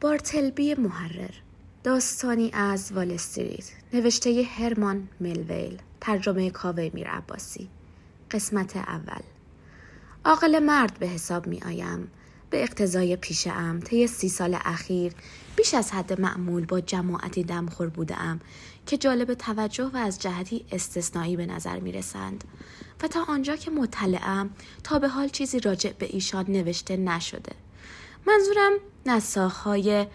بارتلبی محرر داستانی از وال استریت نوشته هرمان ملویل ترجمه کاوه میر عباسی قسمت اول. عاقل مرد به حساب می آیم به اقتضای پیش ام طی سی سال اخیر بیش از حد معمول با جماعتی دمخور بودم که جالب توجه و از جهتی استثنایی به نظر می رسند و تا آنجا که مطلعم تا به حال چیزی راجع به ایشان نوشته نشده. منظورم های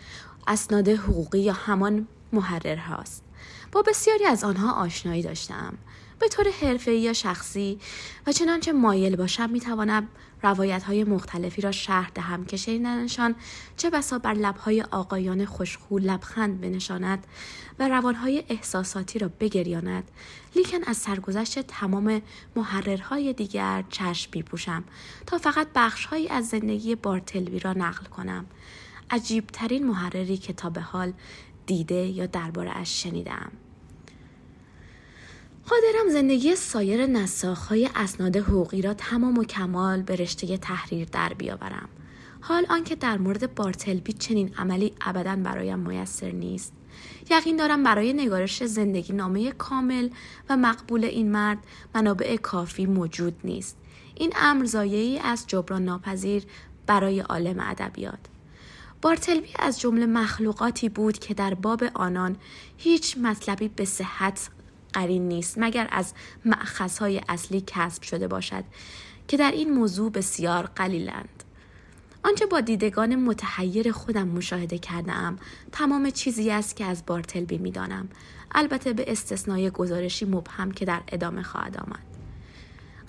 اسناد حقوقی یا همان محرر هاست با بسیاری از آنها آشنایی داشتم به طور حرفه یا شخصی و چنانچه مایل باشم می‌توانم روایت های مختلفی را شرح دهم که شنیدنشان چه بسا بر لبهای آقایان خوشخو لبخند بنشاند و روانهای احساساتی را بگریاند لیکن از سرگذشت تمام محررهای دیگر چشم بیپوشم تا فقط بخشهایی از زندگی بارتلوی را نقل کنم. عجیبترین محرری که تا به حال دیده یا درباره اش شنیدم قادرم زندگی سایر نساخهای اسناد حقوقی را تمام و کمال به رشته تحریر در بیاورم. حال آنکه در مورد بارتلبی چنین عملی ابدا برایم میسر نیست. یقین دارم برای نگارش زندگی نامه کامل و مقبول این مرد منابع کافی موجود نیست. این امر زایعی از جبران ناپذیر برای عالم ادبیات. بارتلبی از جمله مخلوقاتی بود که در باب آنان هیچ مطلبی به صحت قرین نیست مگر از معخصهای اصلی کسب شده باشد که در این موضوع بسیار قلیلند. آنچه با دیدگان متحیر خودم مشاهده کردم تمام چیزی است که از بارتلبی می‌دانم. البته به استثنای گزارشی مبهم که در ادامه خواهد آمد.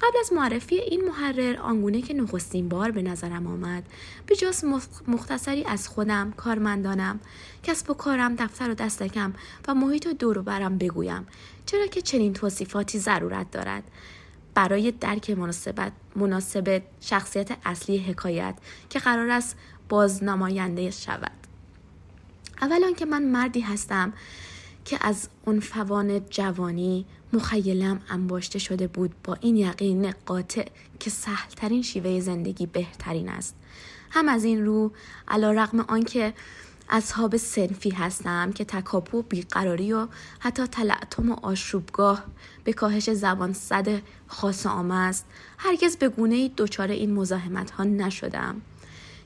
قبل از معرفی این محرر آنگونه که نخستین بار به نظرم آمد به جاس مختصری از خودم کارمندانم کسب و کارم دفتر و دستکم و محیط و دور برم بگویم چرا که چنین توصیفاتی ضرورت دارد. برای درک مناسبت مناسب شخصیت اصلی حکایت که قرار است بازنماینده شود. اول که من مردی هستم که از فوان جوانی مخیلم انباشته شده بود با این یقین قاطع که سهلترین شیوه زندگی بهترین است. هم از این رو علا رقم آنکه اصحاب سنفی هستم که تکاپو بیقراری و حتی تلعتم و آشوبگاه به کاهش زبان صد خاص آمه است هرگز به گونه دچار این مزاحمت ها نشدم.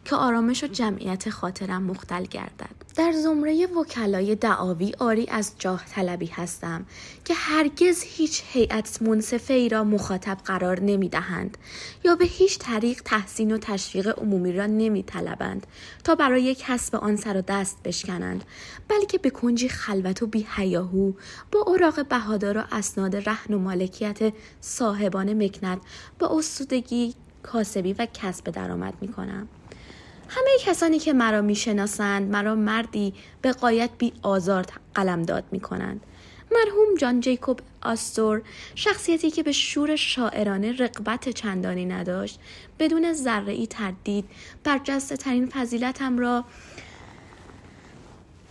که آرامش و جمعیت خاطرم مختل گردد در زمره وکلای دعاوی آری از جاه طلبی هستم که هرگز هیچ هیئت منصفه ای را مخاطب قرار نمی دهند یا به هیچ طریق تحسین و تشویق عمومی را نمی طلبند تا برای کسب آن سر و دست بشکنند بلکه به کنجی خلوت و بی با اوراق بهادار و اسناد رهن و مالکیت صاحبان مکنت با اسودگی کاسبی و کسب درآمد می کنم. همه کسانی که مرا می‌شناسند مرا مردی به قایت بی آزار قلمداد می کنند. مرحوم جان جیکوب آستور شخصیتی که به شور شاعرانه رقبت چندانی نداشت بدون ذره ای تردید برجسته ترین فضیلتم را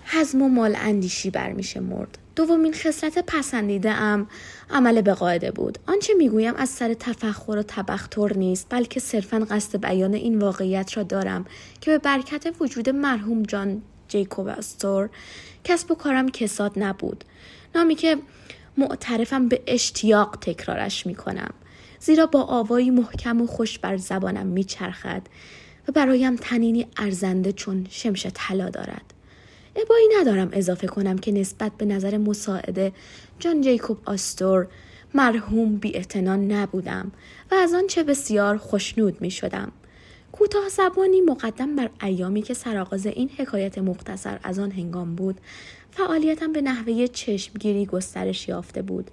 حزم و مال اندیشی برمیشه مرد دومین خصلت پسندیده ام عمل به قاعده بود. آنچه می‌گویم از سر تفخر و تبختر نیست بلکه صرفا قصد بیان این واقعیت را دارم که به برکت وجود مرحوم جان جیکوب استور کسب و کارم کساد نبود. نامی که معترفم به اشتیاق تکرارش می‌کنم. زیرا با آوایی محکم و خوش بر زبانم میچرخد و برایم تنینی ارزنده چون شمش طلا دارد. ابایی ندارم اضافه کنم که نسبت به نظر مساعده جان جیکوب آستور مرحوم بی نبودم و از آنچه بسیار خوشنود می شدم. کوتاه زبانی مقدم بر ایامی که سرآغاز این حکایت مختصر از آن هنگام بود فعالیتم به نحوه چشمگیری گسترش یافته بود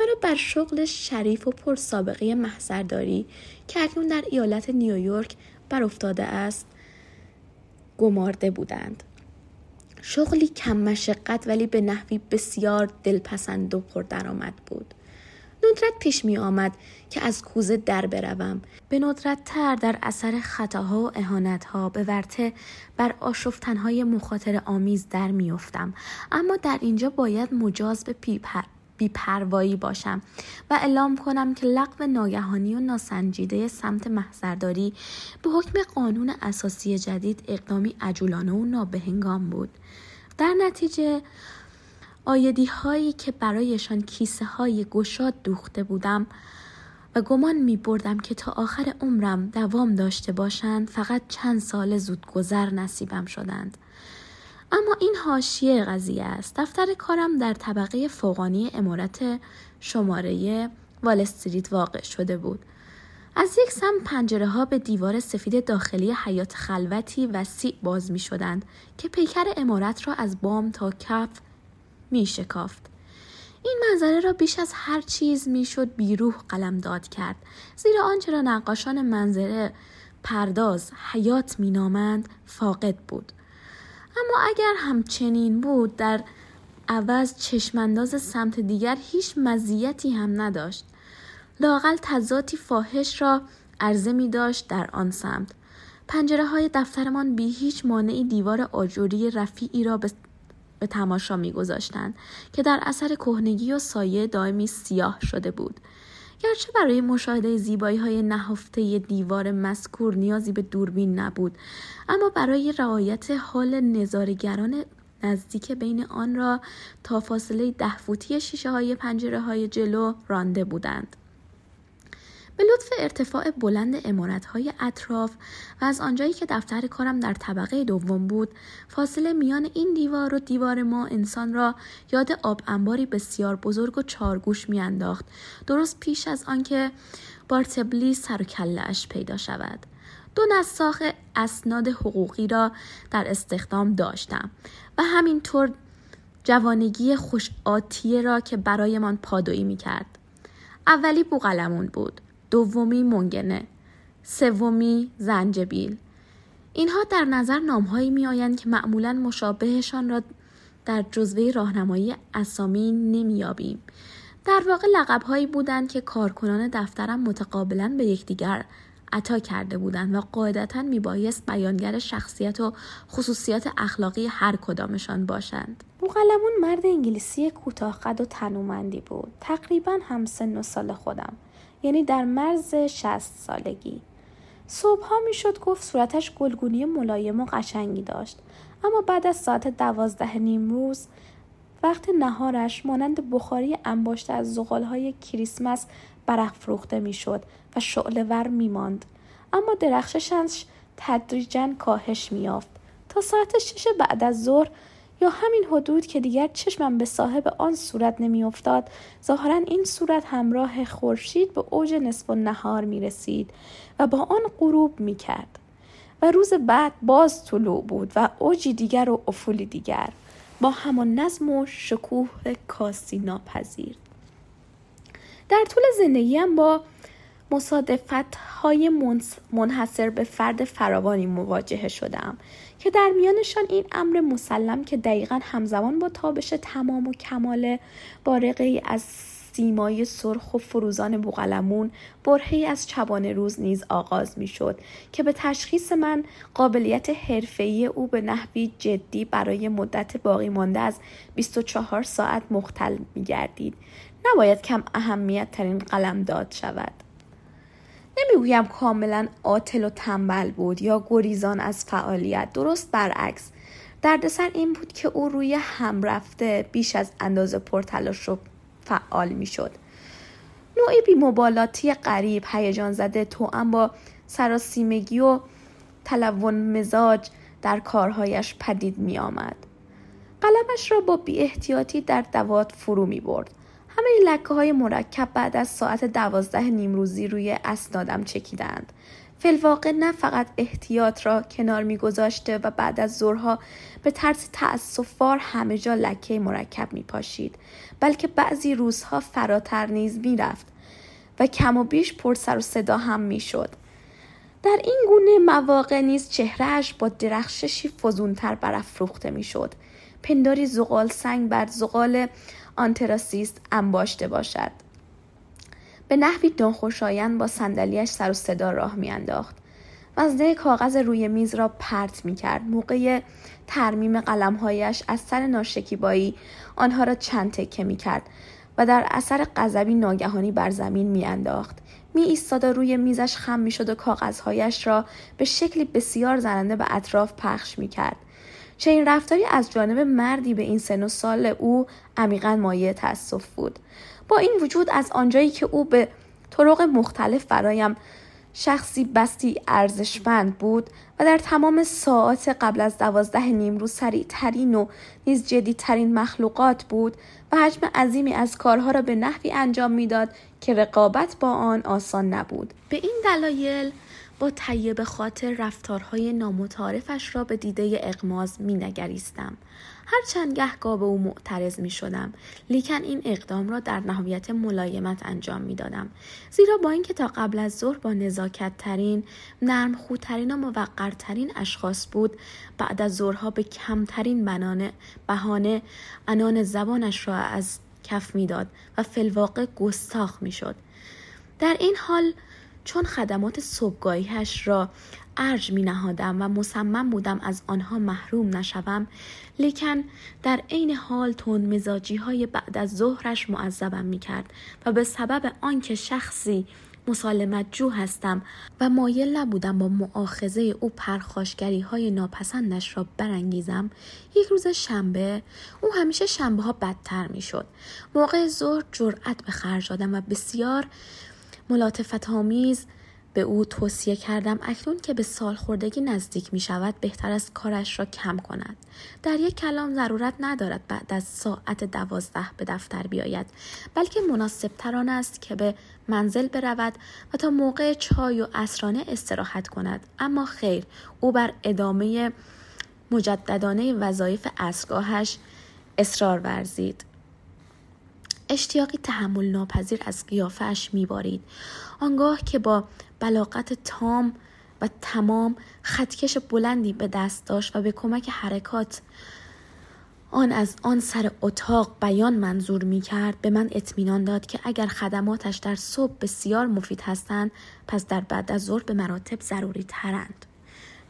مرا بر شغل شریف و پر سابقه محضرداری که اکنون در ایالت نیویورک بر افتاده است گمارده بودند شغلی کم مشقت ولی به نحوی بسیار دلپسند و پردرآمد بود. ندرت پیش می آمد که از کوزه در بروم. به ندرت تر در اثر خطاها و اهانتها به ورته بر آشفتنهای مخاطر آمیز در میافتم اما در اینجا باید مجاز به بیپروایی باشم و اعلام کنم که لغو ناگهانی و ناسنجیده سمت محضرداری به حکم قانون اساسی جدید اقدامی عجولانه و نابهنگام بود در نتیجه آیدی هایی که برایشان کیسه های گشاد دوخته بودم و گمان می بردم که تا آخر عمرم دوام داشته باشند فقط چند سال زودگذر نصیبم شدند. اما این حاشیه قضیه است. دفتر کارم در طبقه فوقانی امارت شماره وال استریت واقع شده بود. از یک سم پنجره ها به دیوار سفید داخلی حیات خلوتی وسیع باز می شدند که پیکر امارت را از بام تا کف می شکافت. این منظره را بیش از هر چیز می‌شد بیروح قلم داد کرد زیرا آنچه را نقاشان منظره پرداز حیات مینامند فاقد بود اما اگر همچنین بود در عوض چشمانداز سمت دیگر هیچ مزیتی هم نداشت. لاقل تضاتی فاحش را عرضه می داشت در آن سمت. پنجره های دفترمان بی هیچ مانعی دیوار آجوری رفیعی را به به تماشا میگذاشتند که در اثر کهنگی و سایه دائمی سیاه شده بود. گرچه برای مشاهده زیبایی های نهفته دیوار مذکور نیازی به دوربین نبود اما برای رعایت حال نظارگران نزدیک بین آن را تا فاصله ده فوتی شیشه های پنجره های جلو رانده بودند. به لطف ارتفاع بلند های اطراف و از آنجایی که دفتر کارم در طبقه دوم بود فاصله میان این دیوار و دیوار ما انسان را یاد آب انباری بسیار بزرگ و چارگوش میانداخت درست پیش از آنکه بارتبلی سر و کلش پیدا شود دو نساخ اسناد حقوقی را در استخدام داشتم و همینطور جوانگی خوش آتیه را که برایمان پادویی می کرد. اولی بوغلمون بود. دومی منگنه سومی زنجبیل. اینها در نظر نامهایی می آیند که معمولا مشابهشان را در جزوه راهنمایی اسامی نمییابیم. در واقع لقبهایی بودند که کارکنان دفترم متقابلا به یکدیگر عطا کرده بودند و قاعدتا میبایست بیانگر شخصیت و خصوصیات اخلاقی هر کدامشان باشند. بوغلمون مرد انگلیسی کوتاه قد و تنومندی بود. تقریبا هم سن و سال خودم. یعنی در مرز شست سالگی. صبحها می‌شد گفت صورتش گلگونی ملایم و قشنگی داشت. اما بعد از ساعت دوازده نیم روز وقت نهارش مانند بخاری انباشته از زغالهای کریسمس برافروخته می‌شد و شعله ور میماند. اما درخششش تدریجا کاهش میافت تا ساعت شش بعد از ظهر یا همین حدود که دیگر چشمم به صاحب آن صورت نمیافتاد ظاهرا این صورت همراه خورشید به اوج نصف و نهار می رسید و با آن غروب می کرد و روز بعد باز طلوع بود و اوجی دیگر و افولی دیگر با همان نظم و شکوه کاسی ناپذیر. در طول زندگیم با مصادفت های منحصر به فرد فراوانی مواجهه شدم که در میانشان این امر مسلم که دقیقا همزمان با تابش تمام و کمال بارقه از سیمای سرخ و فروزان بوغلمون برهی از چبان روز نیز آغاز می شد که به تشخیص من قابلیت حرفه‌ای او به نحوی جدی برای مدت باقی مانده از 24 ساعت مختل می گردید. نباید کم اهمیت ترین قلم داد شود. نمی‌گویم کاملا عاطل و تنبل بود یا گریزان از فعالیت درست برعکس دردسر این بود که او روی هم رفته بیش از اندازه پرتلاش و فعال می‌شد نوعی بیمبالاتی غریب هیجان زده تو با سراسیمگی و تلون مزاج در کارهایش پدید می آمد. قلمش را با بی احتیاطی در دوات فرو می برد. همه لکه های مرکب بعد از ساعت دوازده نیمروزی روی اسنادم چکیدند. فلواقع نه فقط احتیاط را کنار میگذاشته و بعد از ظهرها به طرز تأصفار همه جا لکه مرکب می پاشید بلکه بعضی روزها فراتر نیز می‌رفت و کم و بیش پر سر و صدا هم می‌شد. در این گونه مواقع نیز چهرهش با درخششی فزونتر برافروخته می‌شد پنداری زغال سنگ بر زغال آنتراسیست انباشته باشد به نحوی ناخوشایند با صندلیاش سر و صدا راه میانداخت وزنه کاغذ روی میز را پرت می کرد. موقع ترمیم قلمهایش از سر ناشکیبایی آنها را چند تکه می کرد و در اثر غضبی ناگهانی بر زمین میانداخت می ایستاد و روی میزش خم می‌شد و کاغذهایش را به شکلی بسیار زننده به اطراف پخش می کرد. چنین رفتاری از جانب مردی به این سن و سال او عمیقا مایه تاسف بود. با این وجود از آنجایی که او به طرق مختلف برایم شخصی بستی ارزشمند بود و در تمام ساعات قبل از دوازده نیمرو سریع ترین و نیز جدی ترین مخلوقات بود و حجم عظیمی از کارها را به نحوی انجام می‌داد که رقابت با آن آسان نبود. به این دلایل با به خاطر رفتارهای نامتعارفش را به دیده اقماز می نگریستم. هرچند گهگاه به او معترض می شدم لیکن این اقدام را در نهایت ملایمت انجام می دادم. زیرا با اینکه تا قبل از ظهر با نزاکت ترین نرم خودترین و موقرترین اشخاص بود بعد از ظهرها به کمترین بنانه بهانه انان زبانش را از کف می‌داد و فلواقع گستاخ می شد. در این حال چون خدمات صبحگاهیش را ارج می نهادم و مصمم بودم از آنها محروم نشوم لیکن در عین حال تند مزاجی های بعد از ظهرش معذبم می کرد و به سبب آنکه شخصی مسالمت جو هستم و مایل نبودم با معاخذه او پرخاشگری های ناپسندش را برانگیزم یک روز شنبه او همیشه شنبه ها بدتر می شد موقع ظهر جرأت به خرج دادم و بسیار ملاتفت آمیز به او توصیه کردم اکنون که به سال خوردگی نزدیک می شود بهتر است کارش را کم کند. در یک کلام ضرورت ندارد بعد از ساعت دوازده به دفتر بیاید بلکه مناسب تران است که به منزل برود و تا موقع چای و اسرانه استراحت کند اما خیر او بر ادامه مجددانه وظایف اصرگاهش اصرار ورزید اشتیاقی تحمل ناپذیر از قیافهش میبارید آنگاه که با بلاقت تام و تمام خطکش بلندی به دست داشت و به کمک حرکات آن از آن سر اتاق بیان منظور می کرد به من اطمینان داد که اگر خدماتش در صبح بسیار مفید هستند پس در بعد از ظهر به مراتب ضروری ترند.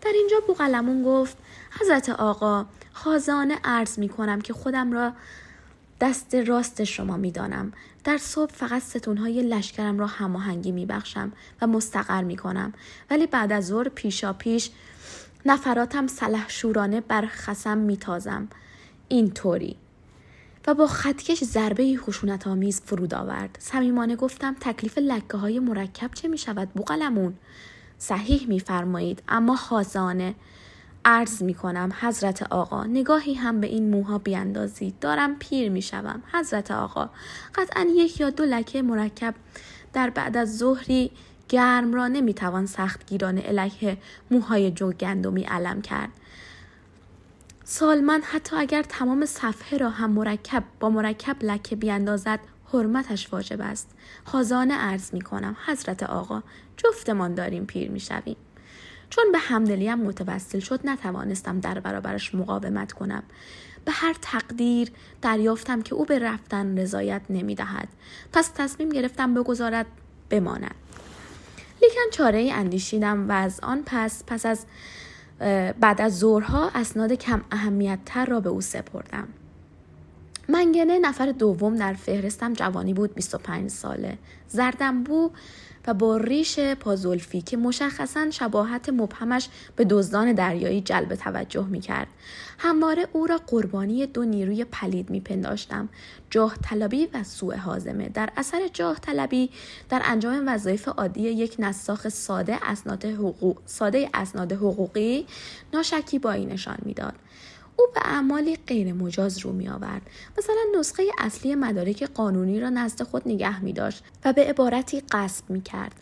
در اینجا بوغلمون گفت حضرت آقا خازانه عرض می کنم که خودم را دست راست شما می‌دانم. در صبح فقط ستونهای لشکرم را هماهنگی میبخشم و مستقر می‌کنم. ولی بعد از ظهر پیشا پیش نفراتم سلح شورانه بر خسم میتازم. اینطوری. و با خطکش ضربه خشونت آمیز فرود آورد. صمیمانه گفتم تکلیف لکه های مرکب چه می شود بوقلمون صحیح میفرمایید اما خازانه عرض می کنم حضرت آقا نگاهی هم به این موها بیاندازید. دارم پیر می شوم حضرت آقا قطعا یک یا دو لکه مرکب در بعد از ظهری گرم را نمی توان سخت گیرانه علیه موهای جو گندمی علم کرد. سالمن حتی اگر تمام صفحه را هم مرکب با مرکب لکه بیاندازد حرمتش واجب است. خازانه عرض می کنم حضرت آقا جفتمان داریم پیر می شویم چون به همدلیم متوسل شد نتوانستم در برابرش مقاومت کنم. به هر تقدیر دریافتم که او به رفتن رضایت نمی دهد. پس تصمیم گرفتم بگذارد بماند. لیکن چاره اندیشیدم و از آن پس پس از بعد از ظهرها اسناد کم اهمیت تر را به او سپردم. منگنه نفر دوم در فهرستم جوانی بود 25 ساله. زردنبو و با ریش پازولفی که مشخصا شباهت مبهمش به دزدان دریایی جلب توجه می کرد. همواره او را قربانی دو نیروی پلید می پنداشتم. جاه طلبی و سوء حازمه. در اثر جاه طلبی در انجام وظایف عادی یک نساخ ساده اسناد, حقوق، ساده اسناد حقوقی ناشکی با نشان می‌داد. او به اعمالی غیر مجاز رو می آورد. مثلا نسخه اصلی مدارک قانونی را نزد خود نگه می داشت و به عبارتی قصب می کرد.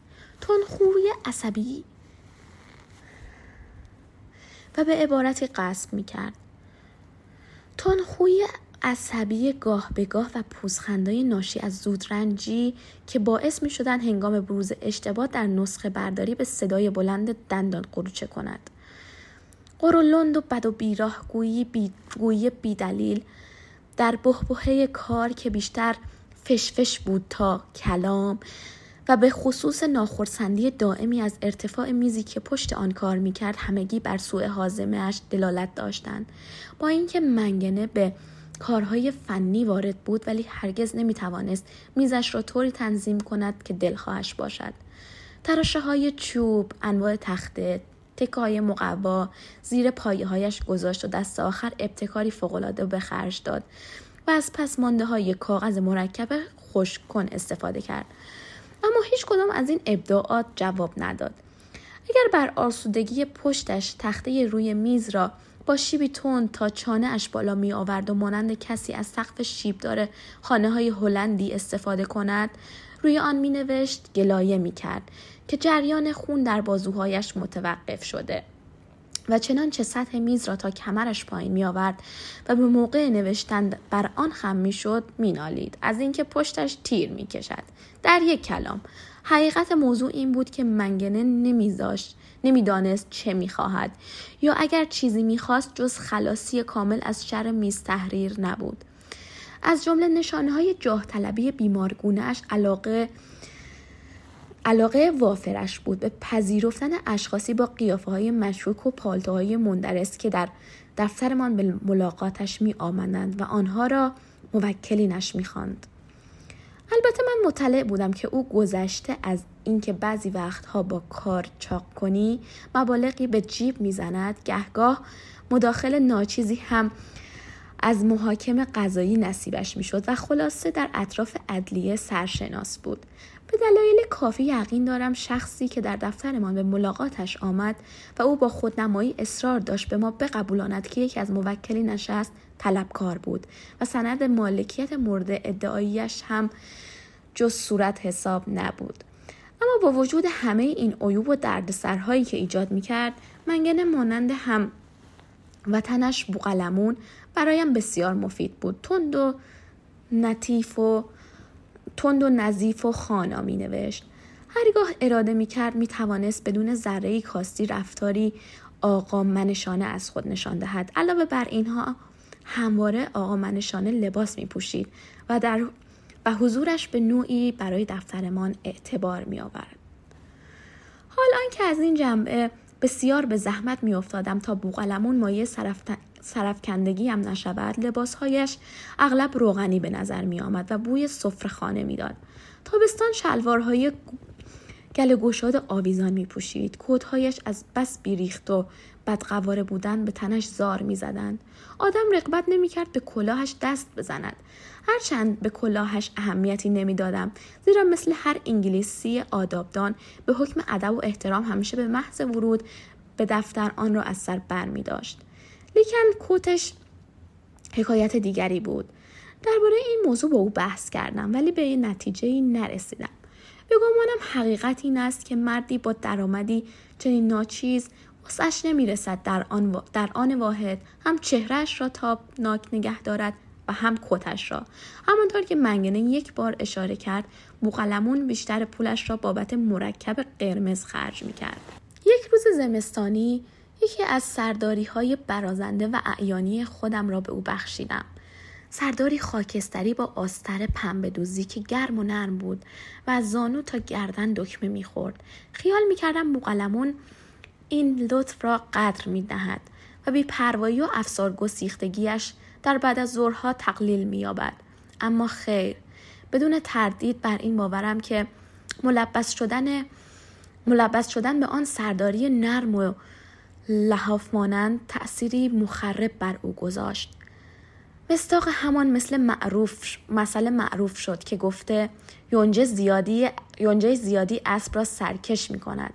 خوی عصبی و به عبارتی قصب می کرد. خوی عصبی گاه به گاه و پوزخندهای ناشی از زودرنجی که باعث می شدن هنگام بروز اشتباه در نسخه برداری به صدای بلند دندان قروچه کند. قرولند و بد و بیراه گویی بی, گویی بی دلیل در بهبهه کار که بیشتر فشفش بود تا کلام و به خصوص ناخرسندی دائمی از ارتفاع میزی که پشت آن کار می‌کرد همگی بر سوء حازمهاش دلالت داشتند. با اینکه منگنه به کارهای فنی وارد بود ولی هرگز نمی‌توانست میزش را طوری تنظیم کند که دلخواهش باشد. تراشه های چوب انواع تخته تکه های مقوا زیر پایه هایش گذاشت و دست آخر ابتکاری فوقالعاده به خرج داد و از پس مانده های کاغذ مرکب خشک کن استفاده کرد. اما هیچ کدام از این ابداعات جواب نداد. اگر بر آسودگی پشتش تخته روی میز را با شیبی تند تا چانه اش بالا می آورد و مانند کسی از سقف شیبدار خانه های هلندی استفاده کند روی آن می نوشت گلایه می کرد که جریان خون در بازوهایش متوقف شده و چنانچه سطح میز را تا کمرش پایین می آورد و به موقع نوشتن بر آن خم می شد می نالید از اینکه پشتش تیر می کشد در یک کلام حقیقت موضوع این بود که منگنه نمیذاشت نمی‌دانست چه می‌خواهد یا اگر چیزی می‌خواست جز خلاصی کامل از شر میز تحریر نبود. از جمله نشانه های جاه طلبی علاقه علاقه وافرش بود به پذیرفتن اشخاصی با قیافه های مشکوک و پالتوهای مندرس که در دفترمان به ملاقاتش می آمدند و آنها را موکلینش می خاند. البته من مطلع بودم که او گذشته از اینکه بعضی وقتها با کار چاق کنی مبالغی به جیب می‌زند گهگاه مداخل ناچیزی هم از محاکم قضایی نصیبش می‌شد و خلاصه در اطراف ادلیه سرشناس بود. به دلایل کافی یقین دارم شخصی که در دفترمان به ملاقاتش آمد و او با خودنمایی اصرار داشت به ما بقبولاند که یکی از موکلی نشست طلبکار بود و سند مالکیت مورد ادعاییش هم جز صورت حساب نبود. اما با وجود همه این عیوب و دردسرهایی که ایجاد می‌کرد منگنه مانند هم وطنش بوقلمون برایم بسیار مفید بود. تند و نتیف و تند و نظیف و خانا می نوشت هرگاه اراده می کرد می توانست بدون ذره کاستی رفتاری آقا منشانه از خود نشان دهد. علاوه بر اینها همواره آقا منشانه لباس می پوشید و در و حضورش به نوعی برای دفترمان اعتبار می آورد. حال آنکه از این جنبه بسیار به زحمت می افتادم تا بوغلمون مایه سرفکندگی هم نشود لباسهایش اغلب روغنی به نظر می آمد و بوی خانه می داد. تابستان شلوارهای گل گشاد آویزان می پوشید. کودهایش از بس بیریخت و بدقواره بودن به تنش زار می زدند. آدم رقبت نمی کرد به کلاهش دست بزند. هرچند به کلاهش اهمیتی نمی‌دادم زیرا مثل هر انگلیسی آدابدان به حکم ادب و احترام همیشه به محض ورود به دفتر آن را از سر بر می داشت. لیکن کوتش حکایت دیگری بود. درباره این موضوع با او بحث کردم ولی به نتیجه نرسیدم. به گمانم حقیقت این است که مردی با درآمدی چنین ناچیز وسعش نمی‌رسد در آن, در آن واحد هم چهرهش را تابناک نگه دارد و هم کتش را همانطور که منگنه یک بار اشاره کرد بوقلمون بیشتر پولش را بابت مرکب قرمز خرج می کرد. یک روز زمستانی یکی از سرداری های برازنده و اعیانی خودم را به او بخشیدم. سرداری خاکستری با آستر پنبه دوزی که گرم و نرم بود و از زانو تا گردن دکمه می‌خورد خیال می‌کردم بوقلمون این لطف را قدر می‌دهد و بی پروایی و افسار گسیختگیش در بعد از ظهرها تقلیل مییابد اما خیر بدون تردید بر این باورم که ملبس شدن ملبس شدن به آن سرداری نرم و لحاف مانند تأثیری مخرب بر او گذاشت. مستاق همان مثل معروف مسئله معروف شد که گفته یونجه زیادی یونجه زیادی اسب را سرکش می کند.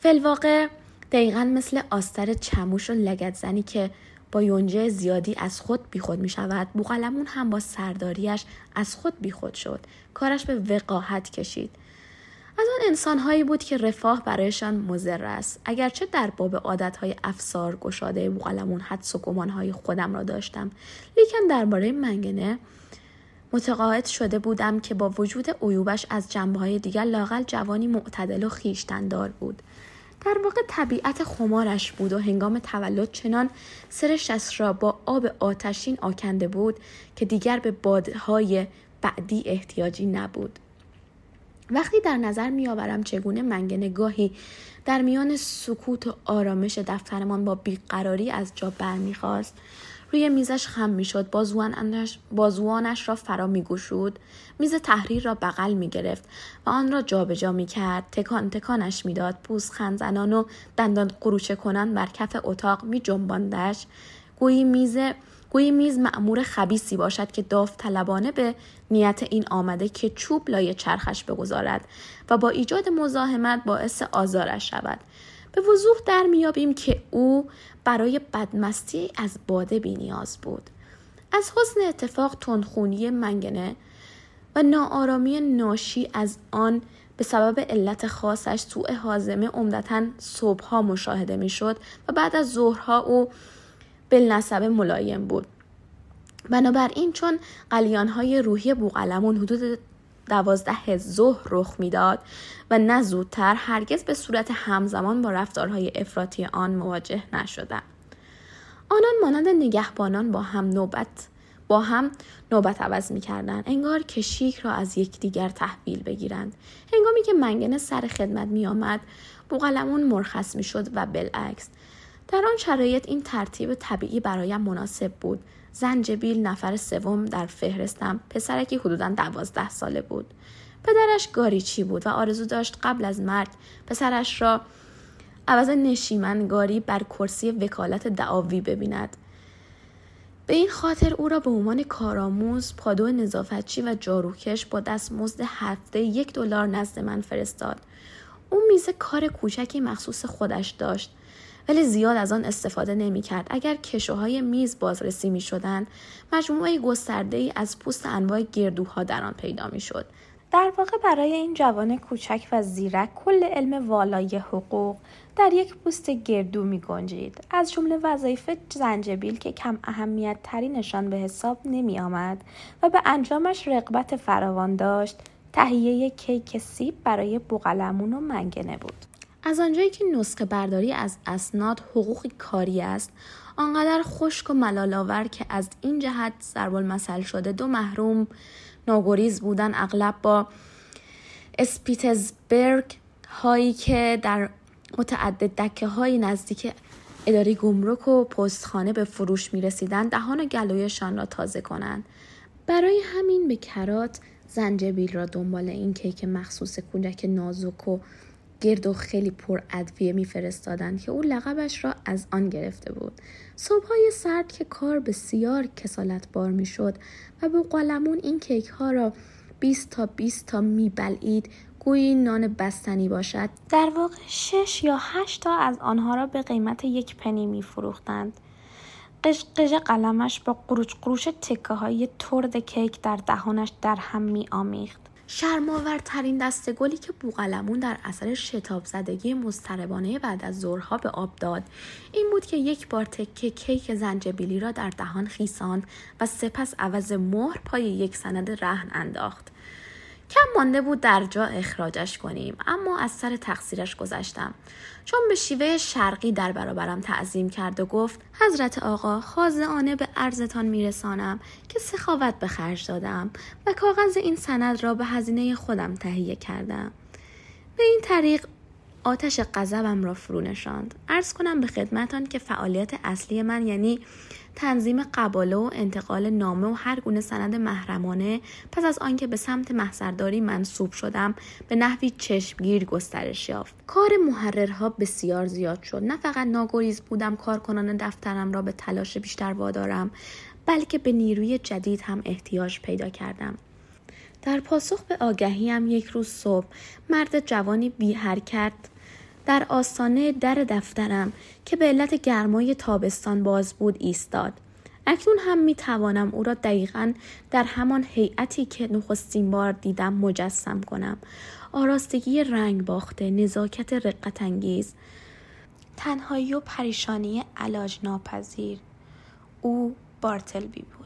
فلواقع دقیقا مثل آستر چموش و لگت زنی که با یونجه زیادی از خود بیخود می شود. بوغلمون هم با سرداریش از خود بیخود شد. کارش به وقاحت کشید. از آن انسانهایی بود که رفاه برایشان مزر است. اگرچه در باب عادتهای افسار گشاده بوغلمون حدس و گمانهای خودم را داشتم لیکن درباره منگنه متقاعد شده بودم که با وجود عیوبش از جنبه های دیگر لاقل جوانی معتدل و خیشتندار بود. در واقع طبیعت خمارش بود و هنگام تولد چنان سر شست را با آب آتشین آکنده بود که دیگر به بادهای بعدی احتیاجی نبود. وقتی در نظر میآورم چگونه منگنه گاهی در میان سکوت و آرامش دفترمان با بیقراری از جا برمیخواست روی میزش خم می‌شد بازوانش را فرا میگشود. میز تحریر را بغل می‌گرفت و آن را جابجا می‌کرد. تکان تکانش می‌داد. پوزخند زنان و دندان قروچه کنان بر کف اتاق میجنباندش. گویی میز گویی میز معمور خبیسی باشد که داوطلبانه به نیت این آمده که چوب لای چرخش بگذارد و با ایجاد مزاحمت باعث آزارش شود. به وضوح در میابیم که او برای بدمستی از باده نیاز بود. از حسن اتفاق تندخونی منگنه و ناآرامی ناشی از آن به سبب علت خاصش سوء حازمه عمدتا صبحها مشاهده می‌شد و بعد از ظهرها او بالنسب ملایم بود بنابراین چون قلیانهای روحی بوغلمون حدود دوازده ظهر رخ می‌داد و نه زودتر هرگز به صورت همزمان با رفتارهای افراطی آن مواجه نشدم آنان مانند نگهبانان با هم نوبت با هم نوبت عوض می کردن. انگار که شیک را از یکدیگر تحویل بگیرند. هنگامی که منگنه سر خدمت می آمد بوغلمون مرخص می شد و بالعکس. در آن شرایط این ترتیب طبیعی برایم مناسب بود. زنجبیل نفر سوم در فهرستم پسرکی حدودا دوازده ساله بود. پدرش گاریچی بود و آرزو داشت قبل از مرگ پسرش را عوض نشیمنگاری بر کرسی وکالت دعاوی ببیند به این خاطر او را به عنوان کارآموز پادو نظافتچی و جاروکش با دستمزد هفته یک دلار نزد من فرستاد او میز کار کوچکی مخصوص خودش داشت ولی زیاد از آن استفاده نمی کرد. اگر کشوهای میز بازرسی می شدند مجموعه گسترده ای از پوست انواع گردوها در آن پیدا می شد. در واقع برای این جوان کوچک و زیرک کل علم والای حقوق در یک پوست گردو می گنجید. از جمله وظایف زنجبیل که کم اهمیت ترینشان به حساب نمی آمد و به انجامش رقبت فراوان داشت تهیه کیک سیب برای بوغلمون و منگنه بود. از آنجایی که نسخه برداری از اسناد حقوق کاری است آنقدر خشک و ملالاور که از این جهت ضرب المثل شده دو محروم ناگریز بودن اغلب با اسپیتزبرگ هایی که در متعدد دکه های نزدیک اداره گمرک و پستخانه به فروش می رسیدن دهان و گلویشان را تازه کنند. برای همین به کرات زنجبیل را دنبال این کیک مخصوص کودک نازک و گرد و خیلی پر ادویه میفرستادند که او لقبش را از آن گرفته بود. صبحهای سرد که کار بسیار کسالت بار می‌شد و به قلمون این کیک ها را 20 تا 20 تا میبلعید گویی نان بستنی باشد. در واقع شش یا هشت تا از آنها را به قیمت یک پنی میفروختند. قش قلمش با قروش قروش تکه های ترد کیک در دهانش در هم می آمیخت. شرماورترین دسته گلی که بوغلمون در اثر شتاب زدگی مضطربانه بعد از ظهرها به آب داد. این بود که یک بار تکه کیک زنجبیلی را در دهان خیسان و سپس عوض مهر پای یک سند رهن انداخت. کم مانده بود در جا اخراجش کنیم اما از سر تقصیرش گذشتم. چون به شیوه شرقی در برابرم تعظیم کرد و گفت حضرت آقا خازعانه به عرضتان میرسانم که سخاوت به خرج دادم و کاغذ این سند را به هزینه خودم تهیه کردم. به این طریق آتش غضبم را فرو نشاند. ارز کنم به خدمتان که فعالیت اصلی من یعنی تنظیم قباله و انتقال نامه و هر گونه سند محرمانه پس از آنکه به سمت محضرداری منصوب شدم به نحوی چشمگیر گسترش یافت. کار محررها بسیار زیاد شد. نه فقط ناگریز بودم کارکنان دفترم را به تلاش بیشتر وادارم بلکه به نیروی جدید هم احتیاج پیدا کردم. در پاسخ به آگهیم یک روز صبح مرد جوانی بی حرکت در آستانه در دفترم که به علت گرمای تابستان باز بود ایستاد. اکنون هم می توانم او را دقیقا در همان هیئتی که نخستین بار دیدم مجسم کنم. آراستگی رنگ باخته نزاکت رقت انگیز تنهایی و پریشانی علاج ناپذیر. او بارتلبی بود.